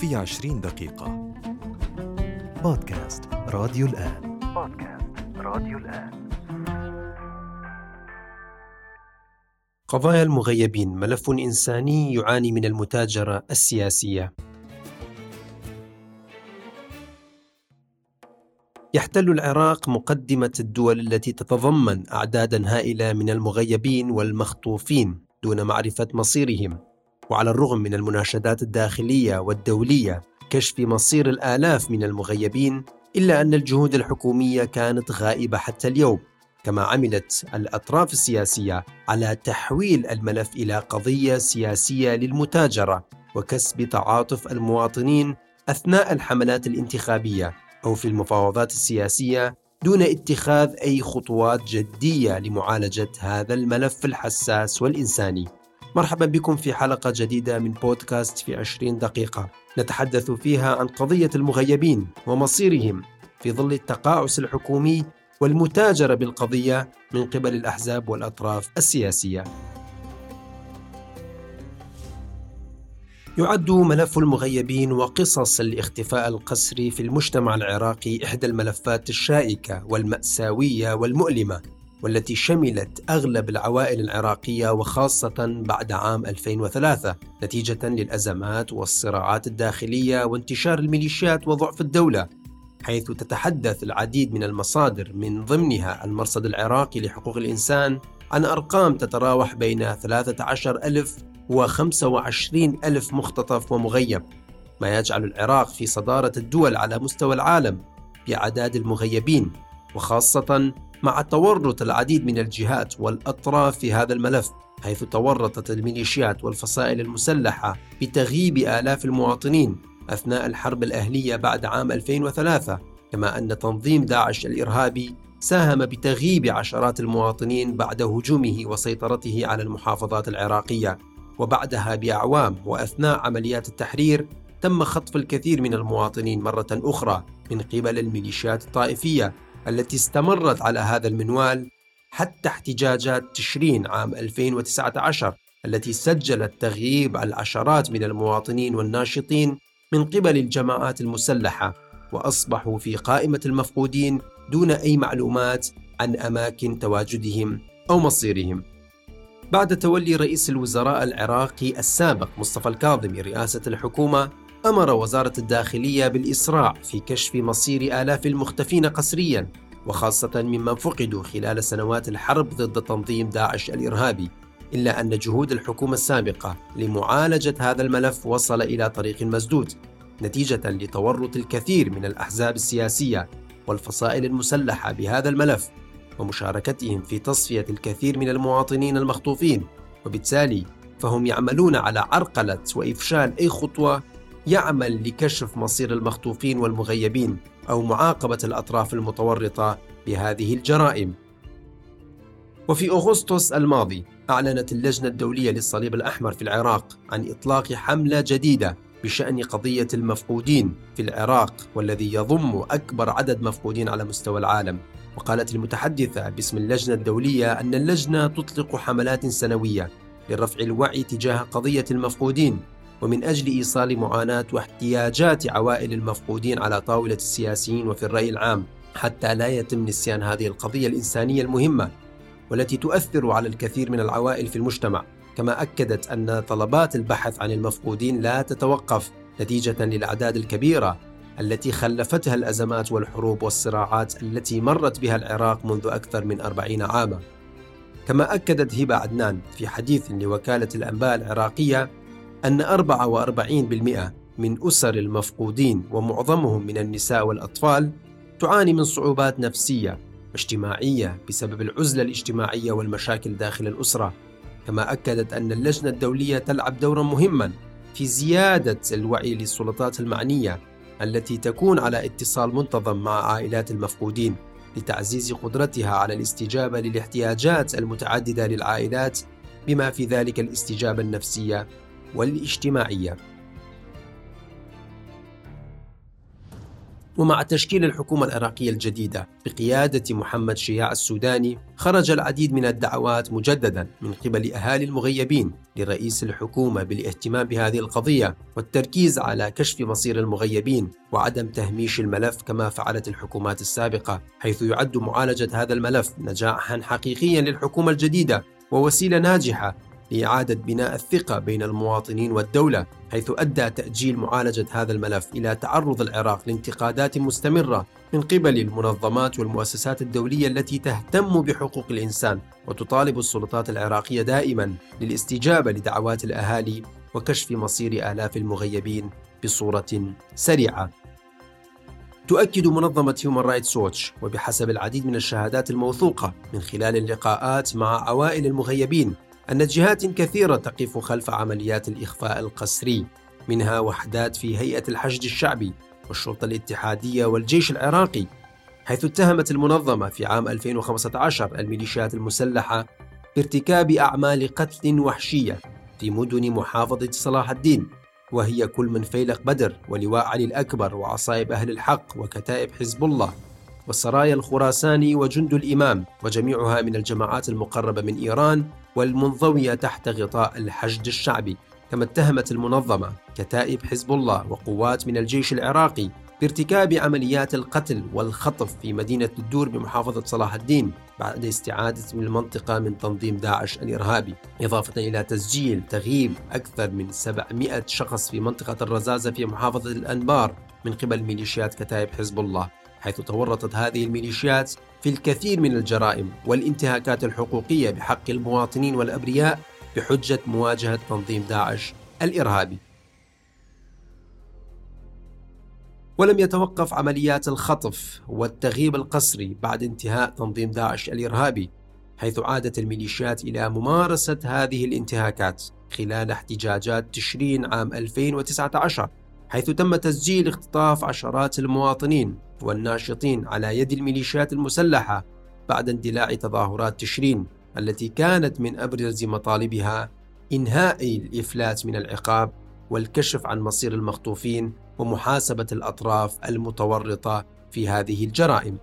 في عشرين دقيقة. بودكاست راديو الآن. بودكاست راديو الآن. قضايا المغيبين. ملف إنساني يعاني من المتاجرة السياسية. يحتل العراق مقدمة الدول التي تتضمن أعدادا هائلة من المغيبين والمخطوفين دون معرفة مصيرهم. وعلى الرغم من المناشدات الداخلية والدولية كشف مصير الآلاف من المغيبين إلا أن الجهود الحكومية كانت غائبة حتى اليوم كما عملت الأطراف السياسية على تحويل الملف إلى قضية سياسية للمتاجرة وكسب تعاطف المواطنين أثناء الحملات الانتخابية أو في المفاوضات السياسية دون اتخاذ أي خطوات جدية لمعالجة هذا الملف الحساس والإنساني. مرحبا بكم في حلقة جديدة من بودكاست في 20 دقيقة نتحدث فيها عن قضية المغيبين ومصيرهم في ظل التقاعس الحكومي والمتاجرة بالقضية من قبل الأحزاب والأطراف السياسية. يعد ملف المغيبين وقصص الاختفاء القسري في المجتمع العراقي إحدى الملفات الشائكة والمأساوية والمؤلمة والتي شملت أغلب العوائل العراقية وخاصة بعد عام 2003 نتيجة للأزمات والصراعات الداخلية وانتشار الميليشيات وضعف الدولة حيث تتحدث العديد من المصادر من ضمنها المرصد العراقي لحقوق الإنسان عن أرقام تتراوح بين 13 ألف و 25 ألف مختطف ومغيب ما يجعل العراق في صدارة الدول على مستوى العالم بأعداد المغيبين وخاصة مع تورط العديد من الجهات والأطراف في هذا الملف حيث تورطت الميليشيات والفصائل المسلحة بتغييب آلاف المواطنين أثناء الحرب الأهلية بعد عام 2003 كما أن تنظيم داعش الإرهابي ساهم بتغييب عشرات المواطنين بعد هجومه وسيطرته على المحافظات العراقية. وبعدها بأعوام وأثناء عمليات التحرير تم خطف الكثير من المواطنين مرة أخرى من قبل الميليشيات الطائفية التي استمرت على هذا المنوال حتى احتجاجات تشرين عام 2019 التي سجلت تغييب العشرات من المواطنين والناشطين من قبل الجماعات المسلحة وأصبحوا في قائمة المفقودين دون أي معلومات عن أماكن تواجدهم أو مصيرهم. بعد تولي رئيس الوزراء العراقي السابق مصطفى الكاظمي رئاسة الحكومة أمر وزارة الداخلية بالإسراع في كشف مصير آلاف المختفين قسريا وخاصة ممن فقدوا خلال سنوات الحرب ضد تنظيم داعش الإرهابي إلا أن جهود الحكومة السابقة لمعالجة هذا الملف وصل إلى طريق مسدود نتيجة لتورط الكثير من الأحزاب السياسية والفصائل المسلحة بهذا الملف ومشاركتهم في تصفية الكثير من المواطنين المخطوفين وبالتالي فهم يعملون على عرقلة وإفشال أي خطوة يعمل لكشف مصير المخطوفين والمغيبين أو معاقبة الأطراف المتورطة بهذه الجرائم. وفي أغسطس الماضي أعلنت اللجنة الدولية للصليب الأحمر في العراق عن إطلاق حملة جديدة بشأن قضية المفقودين في العراق والذي يضم أكبر عدد مفقودين على مستوى العالم. وقالت المتحدثة باسم اللجنة الدولية أن اللجنة تطلق حملات سنوية لرفع الوعي تجاه قضية المفقودين ومن أجل إيصال معاناة واحتياجات عوائل المفقودين على طاولة السياسيين وفي الرأي العام حتى لا يتم نسيان هذه القضية الإنسانية المهمة والتي تؤثر على الكثير من العوائل في المجتمع. كما أكدت أن طلبات البحث عن المفقودين لا تتوقف نتيجة للأعداد الكبيرة التي خلفتها الأزمات والحروب والصراعات التي مرت بها العراق منذ أكثر من أربعين عاما. كما أكدت هبة عدنان في حديث لوكالة الأنباء العراقية أن 44% من أسر المفقودين ومعظمهم من النساء والأطفال تعاني من صعوبات نفسية واجتماعية بسبب العزلة الاجتماعية والمشاكل داخل الأسرة. كما أكدت أن اللجنة الدولية تلعب دورا مهما في زيادة الوعي للسلطات المعنية التي تكون على اتصال منتظم مع عائلات المفقودين لتعزيز قدرتها على الاستجابة للاحتياجات المتعددة للعائلات بما في ذلك الاستجابة النفسية والاجتماعية. ومع تشكيل الحكومة العراقية الجديدة بقيادة محمد شياع السوداني خرج العديد من الدعوات مجددا من قبل أهالي المغيبين لرئيس الحكومة بالاهتمام بهذه القضية والتركيز على كشف مصير المغيبين وعدم تهميش الملف كما فعلت الحكومات السابقة حيث يعد معالجة هذا الملف نجاحا حقيقيا للحكومة الجديدة ووسيلة ناجحة لإعادة بناء الثقة بين المواطنين والدولة حيث أدى تأجيل معالجة هذا الملف إلى تعرض العراق لانتقادات مستمرة من قبل المنظمات والمؤسسات الدولية التي تهتم بحقوق الإنسان وتطالب السلطات العراقية دائما للاستجابة لدعوات الأهالي وكشف مصير آلاف المغيبين بصورة سريعة. تؤكد منظمة هيومن رايتس ووتش وبحسب العديد من الشهادات الموثوقة من خلال اللقاءات مع عوائل المغيبين أن جهات كثيرة تقف خلف عمليات الإخفاء القسري منها وحدات في هيئة الحشد الشعبي والشرطة الاتحادية والجيش العراقي حيث اتهمت المنظمة في عام 2015 الميليشيات المسلحة بارتكاب أعمال قتل وحشية في مدن محافظة صلاح الدين وهي كل من فيلق بدر ولواء علي الأكبر وعصائب أهل الحق وكتائب حزب الله والسرايا الخراساني وجند الإمام وجميعها من الجماعات المقربة من إيران والمنضوية تحت غطاء الحشد الشعبي كما اتهمت المنظمة كتائب حزب الله وقوات من الجيش العراقي بارتكاب عمليات القتل والخطف في مدينة الدور بمحافظة صلاح الدين بعد استعادة المنطقة من تنظيم داعش الإرهابي إضافة إلى تسجيل تغييب أكثر من 700 شخص في منطقة الرزازة في محافظة الأنبار من قبل ميليشيات كتائب حزب الله حيث تورطت هذه الميليشيات في الكثير من الجرائم والانتهاكات الحقوقية بحق المواطنين والأبرياء بحجة مواجهة تنظيم داعش الإرهابي. ولم يتوقف عمليات الخطف والتغييب القسري بعد انتهاء تنظيم داعش الإرهابي حيث عادت الميليشيات إلى ممارسة هذه الانتهاكات خلال احتجاجات تشرين عام 2019 حيث تم تسجيل اختطاف عشرات المواطنين والناشطين على يد الميليشيات المسلحة بعد اندلاع تظاهرات تشرين التي كانت من أبرز مطالبها إنهاء الإفلات من العقاب والكشف عن مصير المخطوفين ومحاسبة الأطراف المتورطة في هذه الجرائم.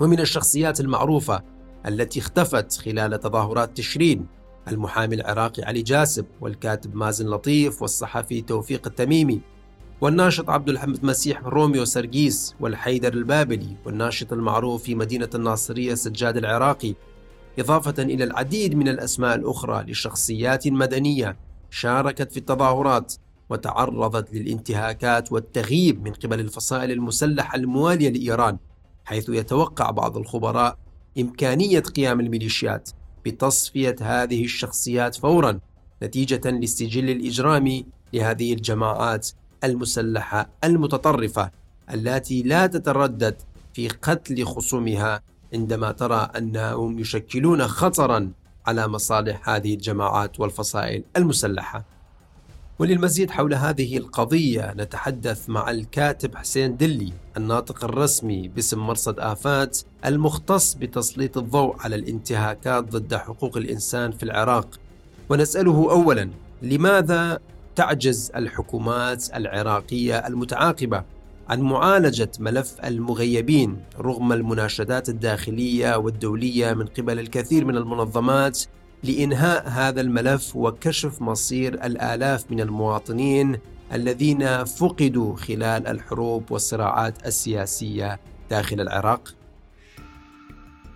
ومن الشخصيات المعروفة التي اختفت خلال تظاهرات تشرين المحامي العراقي علي جاسب والكاتب مازن لطيف والصحفي توفيق التميمي والناشط عبد الحميد مسيح روميو سرجيس والحيدر البابلي والناشط المعروف في مدينة الناصرية سجاد العراقي إضافة إلى العديد من الأسماء الأخرى لشخصيات مدنية شاركت في التظاهرات وتعرضت للانتهاكات والتغييب من قبل الفصائل المسلحة الموالية لإيران حيث يتوقع بعض الخبراء إمكانية قيام الميليشيات. بتصفية هذه الشخصيات فورا نتيجة للسجل الإجرامي لهذه الجماعات المسلحة المتطرفة التي لا تتردد في قتل خصومها عندما ترى أنهم يشكلون خطرا على مصالح هذه الجماعات والفصائل المسلحة. وللمزيد حول هذه القضية نتحدث مع الكاتب حسين دلي الناطق الرسمي باسم مرصد آفات المختص بتسليط الضوء على الانتهاكات ضد حقوق الإنسان في العراق. ونسأله أولا لماذا تعجز الحكومات العراقية المتعاقبة عن معالجة ملف المغيبين رغم المناشدات الداخلية والدولية من قبل الكثير من المنظمات لإنهاء هذا الملف وكشف مصير الآلاف من المواطنين الذين فقدوا خلال الحروب والصراعات السياسية داخل العراق؟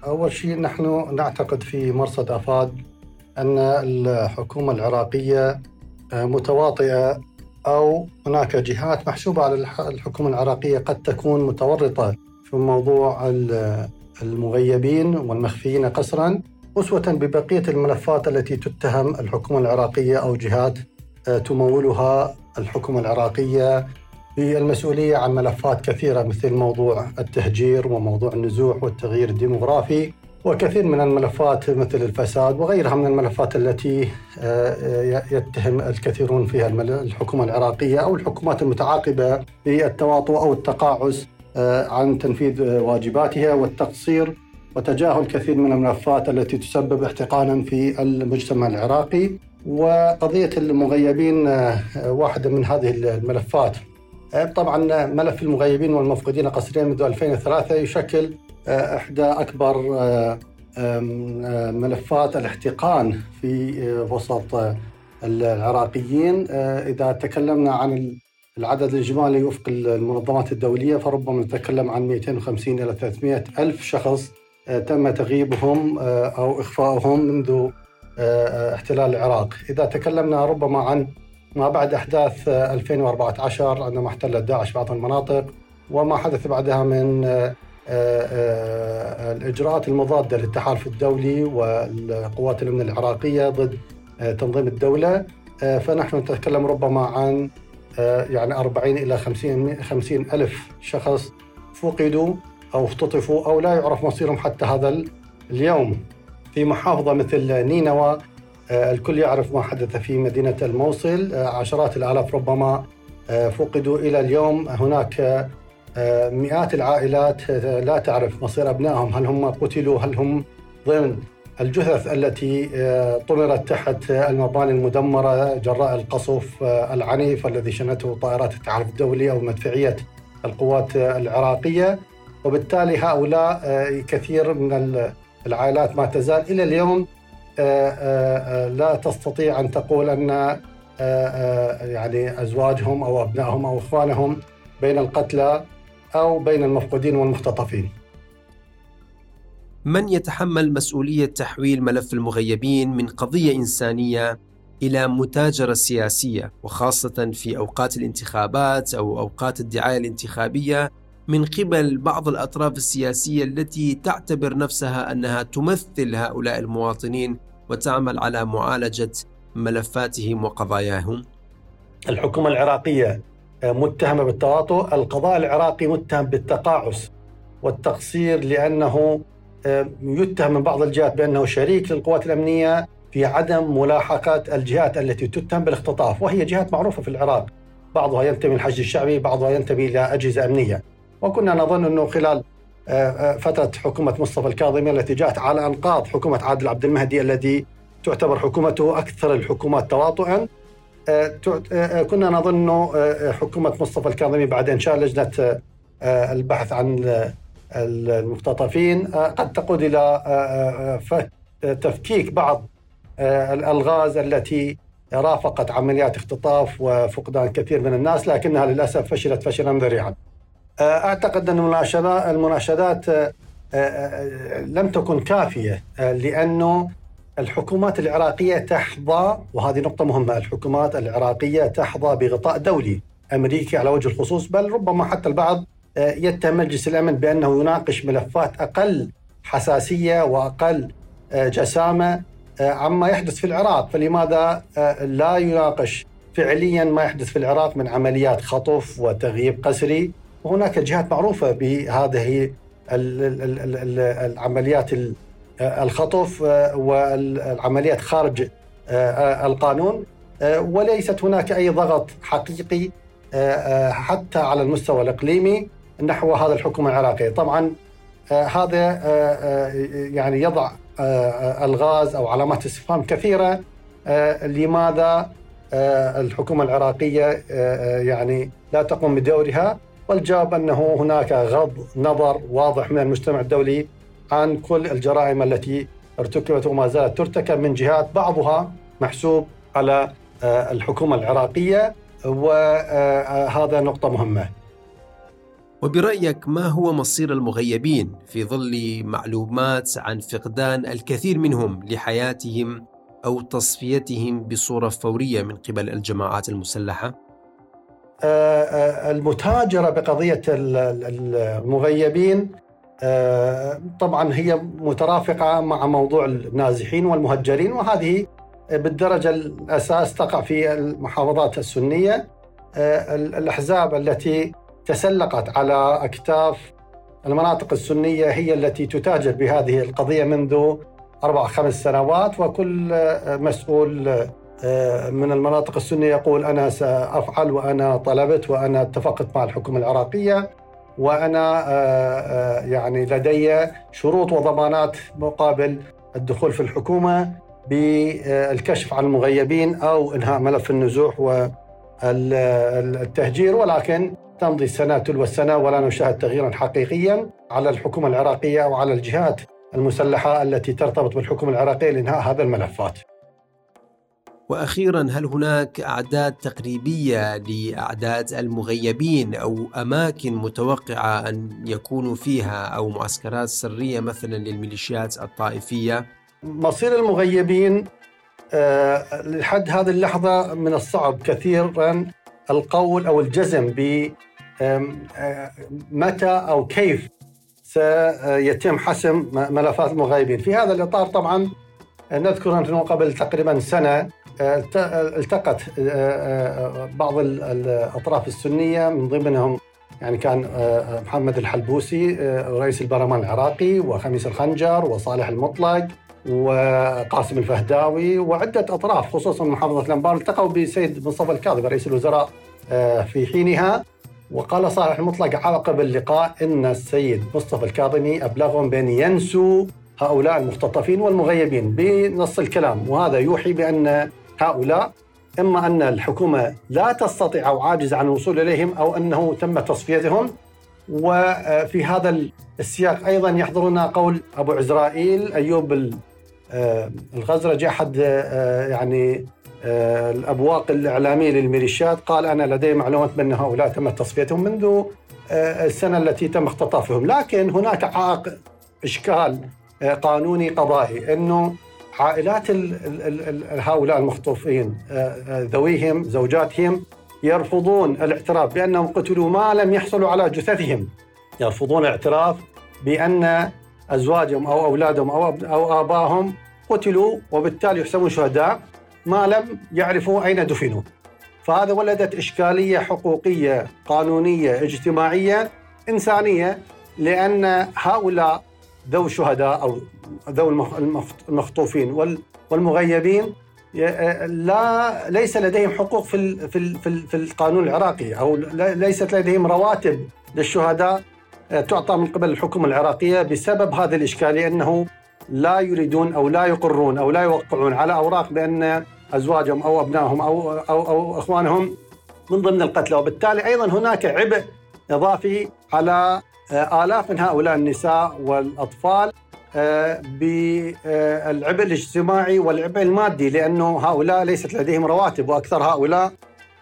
أول شيء نحن نعتقد في مرصد أفاد أن الحكومة العراقية متواطئة أو هناك جهات محسوبة على الحكومة العراقية قد تكون متورطة في موضوع المغيبين والمخفيين قسرا أسوة ببقية الملفات التي تتهم الحكومة العراقية أو جهات آه، تمولها الحكومة العراقية بالمسؤولية عن ملفات كثيرة مثل موضوع التهجير وموضوع النزوح والتغيير الديمغرافي وكثير من الملفات مثل الفساد وغيرها من الملفات التي آه، يتهم الكثيرون فيها الحكومة العراقية أو الحكومات المتعاقبة بالتواطؤ أو التقاعس آه، عن تنفيذ واجباتها والتقصير وتجاهل كثير من الملفات التي تسبب احتقانا في المجتمع العراقي وقضية المغيبين آه، واحدة من هذه الملفات. طبعا ملف المغيبين والمفقودين القسريين منذ 2003 يشكل إحدى أكبر ملفات الاحتقان في وسط العراقيين. إذا تكلمنا عن العدد الإجمالي وفق المنظمات الدولية فربما نتكلم عن 250 إلى 300 ألف شخص آه، تم تغييبهم آه، أو إخفائهم منذ آه، احتلال العراق. إذا تكلمنا ربما عن ما بعد أحداث 2014 عندما احتلت داعش بعض المناطق وما حدث بعدها من الإجراءات المضادة للتحالف الدولي والقوات الأمن العراقية ضد تنظيم الدولة. فنحن نتكلم ربما عن آه، يعني 40 إلى 50 50 ألف شخص فقدوا أو اختطفوا أو لا يعرف مصيرهم حتى هذا اليوم. في محافظة مثل نينوى آه، الكل يعرف ما حدث في مدينة الموصل. آه، عشرات الآلاف ربما فقدوا إلى اليوم. هناك مئات العائلات لا تعرف مصير أبنائهم. هل هم قتلوا؟ هل هم ضمن الجثث التي آه، طمرت تحت المباني المدمرة جراء القصف آه، العنيف الذي شنته طائرات التحالف الدولي أو مدفعية القوات العراقية؟ وبالتالي هؤلاء آه، كثير من العائلات ما تزال إلى اليوم لا تستطيع أن تقول أن يعني أزواجهم أو أبنائهم أو إخوانهم بين القتلى أو بين المفقودين والمختطفين. من يتحمل مسؤولية تحويل ملف المغيبين من قضية إنسانية إلى متاجرة سياسية وخاصة في أوقات الانتخابات أو أوقات الدعاية الانتخابية؟ من قبل بعض الأطراف السياسية التي تعتبر نفسها أنها تمثل هؤلاء المواطنين وتعمل على معالجة ملفاتهم وقضاياهم؟ الحكومة العراقية متهمة بالتواطؤ، القضاء العراقي متهم بالتقاعس والتقصير لأنه يتهم من بعض الجهات بأنه شريك للقوات الأمنية في عدم ملاحقه الجهات التي تتهم بالاختطاف وهي جهات معروفة في العراق. بعضها ينتمي للحشد الشعبي بعضها ينتمي إلى أجهزة أمنية. وكنا نظن أنه خلال آه، آه، فترة حكومة مصطفى الكاظمي التي جاءت على أنقاض حكومة عادل عبد المهدي الذي تعتبر حكومته أكثر الحكومات تواطؤا آه، كنا نظن أنه حكومة مصطفى الكاظمي بعد إنشاء لجنة البحث عن المختطفين قد تقود إلى آه، تفكيك بعض الألغاز التي رافقت عمليات اختطاف وفقدان كثير من الناس لكنها للأسف فشلت فشلا ذريعا. أعتقد أن المناشدات لم تكن كافية لأنه الحكومات العراقية تحظى وهذه نقطة مهمة الحكومات العراقية تحظى بغطاء دولي أمريكي على وجه الخصوص بل ربما حتى البعض يتهم مجلس الأمن بأنه يناقش ملفات أقل حساسية وأقل آه، جسامة آه، عما يحدث في العراق، فلماذا آه، لا يناقش فعليا ما يحدث في العراق من عمليات خطف وتغييب قسري؟ وهناك جهات معروفة بهذه العمليات الخطف والعمليات خارج القانون. وليست هناك أي ضغط حقيقي حتى على المستوى الإقليمي نحو هذا الحكومة العراقية طبعا آه، هذا آه، آه، يعني يضع الغاز أو علامات استفهام كثيرة لماذا الحكومة العراقية يعني لا تقوم بدورها. والجواب أنه هناك غض نظر واضح من المجتمع الدولي عن كل الجرائم التي ارتكبت وما زالت ترتكب من جهات بعضها محسوب على الحكومة العراقية وهذا نقطة مهمة. وبرأيك ما هو مصير المغيبين في ظل معلومات عن فقدان الكثير منهم لحياتهم أو تصفيتهم بصورة فورية من قبل الجماعات المسلحة؟ آه، آه، المتاجرة بقضية المغيبين آه، طبعا هي مترافقة مع موضوع النازحين والمهجرين وهذه بالدرجة الأساس تقع في المحافظات السنية. الأحزاب التي تسلقت على أكتاف المناطق السنية هي التي تتاجر بهذه القضية منذ أربع خمس سنوات وكل مسؤول من المناطق السنية يقول أنا سأفعل وأنا طلبت وأنا اتفقت مع الحكومة العراقية وأنا آه، آه، يعني لدي شروط وضمانات مقابل الدخول في الحكومة بالكشف عن المغيبين أو إنهاء ملف النزوح التهجير ولكن تمضي السنة تلو السنة ولا نشاهد تغييرا حقيقيا على الحكومة العراقية أو على الجهات المسلحة التي ترتبط بالحكومة العراقية لإنهاء هذه الملفات. وأخيرا هل هناك أعداد تقريبية لأعداد المغيبين أو أماكن متوقعة أن يكونوا فيها أو معسكرات سرية مثلا للميليشيات الطائفية؟ مصير المغيبين أه لحد هذه اللحظة من الصعب كثيرا القول أو الجزم ب متى أو كيف سيتم حسم ملفات المغيبين، في هذا الإطار طبعا نذكر أنه قبل تقريبا سنة التقت آه، آه، بعض الأطراف السنية من ضمنهم يعني كان آه، محمد الحلبوسي رئيس البرلمان العراقي وخميس الخنجر وصالح المطلق وقاسم الفهداوي وعدة أطراف خصوصا محافظة الأنبار التقوا بسيد مصطفى الكاظم رئيس الوزراء في حينها. وقال صالح المطلق عقب اللقاء إن السيد مصطفى الكاظمي أبلغهم بأن ينسوا هؤلاء المختطفين والمغيبين بنص الكلام. وهذا يوحي بأن هؤلاء إما أن الحكومة لا تستطيع أو عاجزة عن الوصول إليهم أو أنه تم تصفيتهم. وفي هذا السياق أيضا يحضرنا قول أبو عزرائيل أيوب الغزرجي أحد يعني الأبواق الإعلامية للميليشيات قال أنا لدي معلومات بأن هؤلاء تم تصفيتهم منذ السنة التي تم اختطافهم، لكن هناك عائق إشكال قانوني قضائي إنه عائلات هؤلاء المخطوفين آه، آه، ذويهم زوجاتهم يرفضون الاعتراف بأنهم قتلوا ما لم يحصلوا على جثثهم. يرفضون الاعتراف بأن أزواجهم أو أولادهم أو أو ابائهم قتلوا وبالتالي يحسبون شهداء ما لم يعرفوا أين دفنوا. فهذا ولدت إشكالية حقوقية قانونية اجتماعية إنسانية لأن هؤلاء ذوي الشهداء أو ذوي المخطوفين. والمغيبين لا ليس لديهم حقوق في في في القانون العراقي أو ليست لديهم رواتب للشهداء تعطى من قبل الحكومة العراقية بسبب هذه الاشكاليه انه لا يريدون أو لا يقرون أو لا يوقعون على أوراق بأن أزواجهم أو أبنائهم أو أو أو إخوانهم من ضمن القتلى. وبالتالي أيضا هناك عبء إضافي على آه، آلاف من هؤلاء النساء والأطفال آه، بالعبء الاجتماعي والعبء المادي لأنه هؤلاء ليست لديهم رواتب وأكثر هؤلاء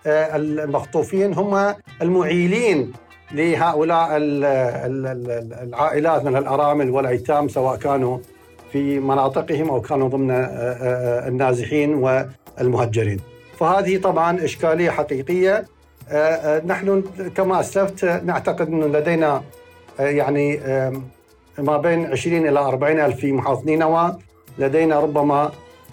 آه، المخطوفين هم المعيلين لهؤلاء العائلات من الأرامل والأيتام سواء كانوا في مناطقهم أو كانوا ضمن النازحين والمهجرين. فهذه طبعا إشكالية حقيقية. نحن كما أسلفت نعتقد أن لدينا آه، يعني ما بين 20 إلى 40 ألف في محافظة نينوى لدينا ربما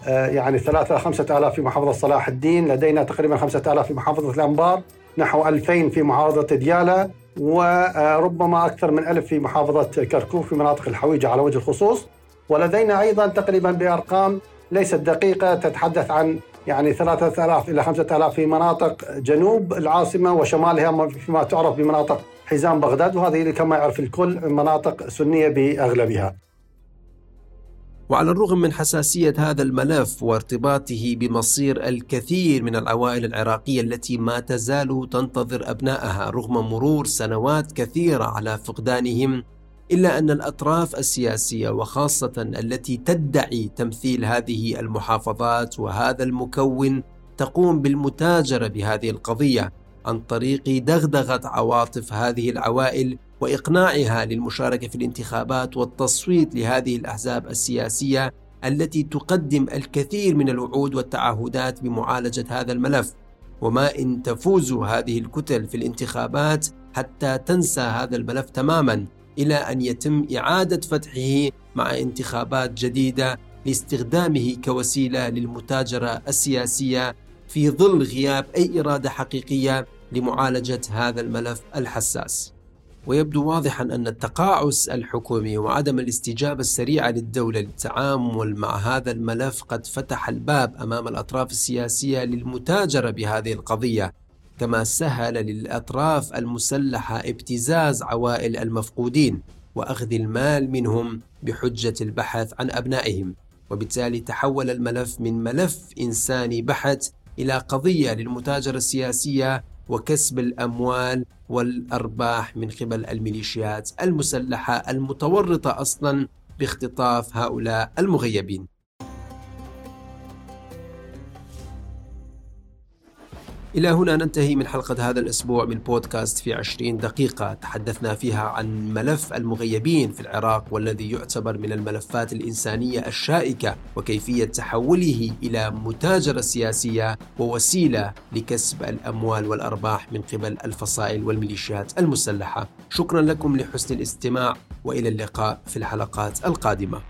آه، يعني 3 5 آلاف في محافظة صلاح الدين. لدينا تقريبا 5 آلاف في محافظة الأنبار نحو 2000 في محافظة ديالى وربما أكثر من ألف في محافظة كركوك في مناطق الحويجة على وجه الخصوص. ولدينا أيضا تقريبا بأرقام ليست دقيقة تتحدث عن يعني 3000 إلى 5000 في مناطق جنوب العاصمة وشمالها فيما تعرف بمناطق حزام بغداد وهذه كما يعرف الكل مناطق سنية بأغلبها. وعلى الرغم من حساسية هذا الملف وارتباطه بمصير الكثير من العوائل العراقية التي ما تزال تنتظر أبنائها رغم مرور سنوات كثيرة على فقدانهم إلا أن الأطراف السياسية وخاصة التي تدعي تمثيل هذه المحافظات وهذا المكون تقوم بالمتاجرة بهذه القضية. عن طريق دغدغة عواطف هذه العوائل وإقناعها للمشاركة في الانتخابات والتصويت لهذه الأحزاب السياسية التي تقدم الكثير من الوعود والتعهدات بمعالجة هذا الملف. وما إن تفوز هذه الكتل في الانتخابات حتى تنسى هذا الملف تماما إلى أن يتم إعادة فتحه مع انتخابات جديدة لاستخدامه كوسيلة للمتاجرة السياسية في ظل غياب أي إرادة حقيقية لمعالجة هذا الملف الحساس. ويبدو واضحا أن التقاعس الحكومي وعدم الاستجابة السريعة للدولة للتعامل مع هذا الملف قد فتح الباب أمام الأطراف السياسية للمتاجرة بهذه القضية كما سهل للأطراف المسلحة ابتزاز عوائل المفقودين وأخذ المال منهم بحجة البحث عن أبنائهم وبالتالي تحول الملف من ملف إنساني بحت إلى قضية للمتاجرة السياسية وكسب الأموال والأرباح من قبل الميليشيات المسلحة المتورطة أصلا باختطاف هؤلاء المغيبين. إلى هنا ننتهي من حلقة هذا الأسبوع من بودكاست في عشرين دقيقة. تحدثنا فيها عن ملف المغيبين في العراق والذي يعتبر من الملفات الإنسانية الشائكة وكيفية تحوله إلى متاجرة سياسية ووسيلة لكسب الأموال والأرباح من قبل الفصائل والميليشيات المسلحة. شكرا لكم لحسن الاستماع وإلى اللقاء في الحلقات القادمة.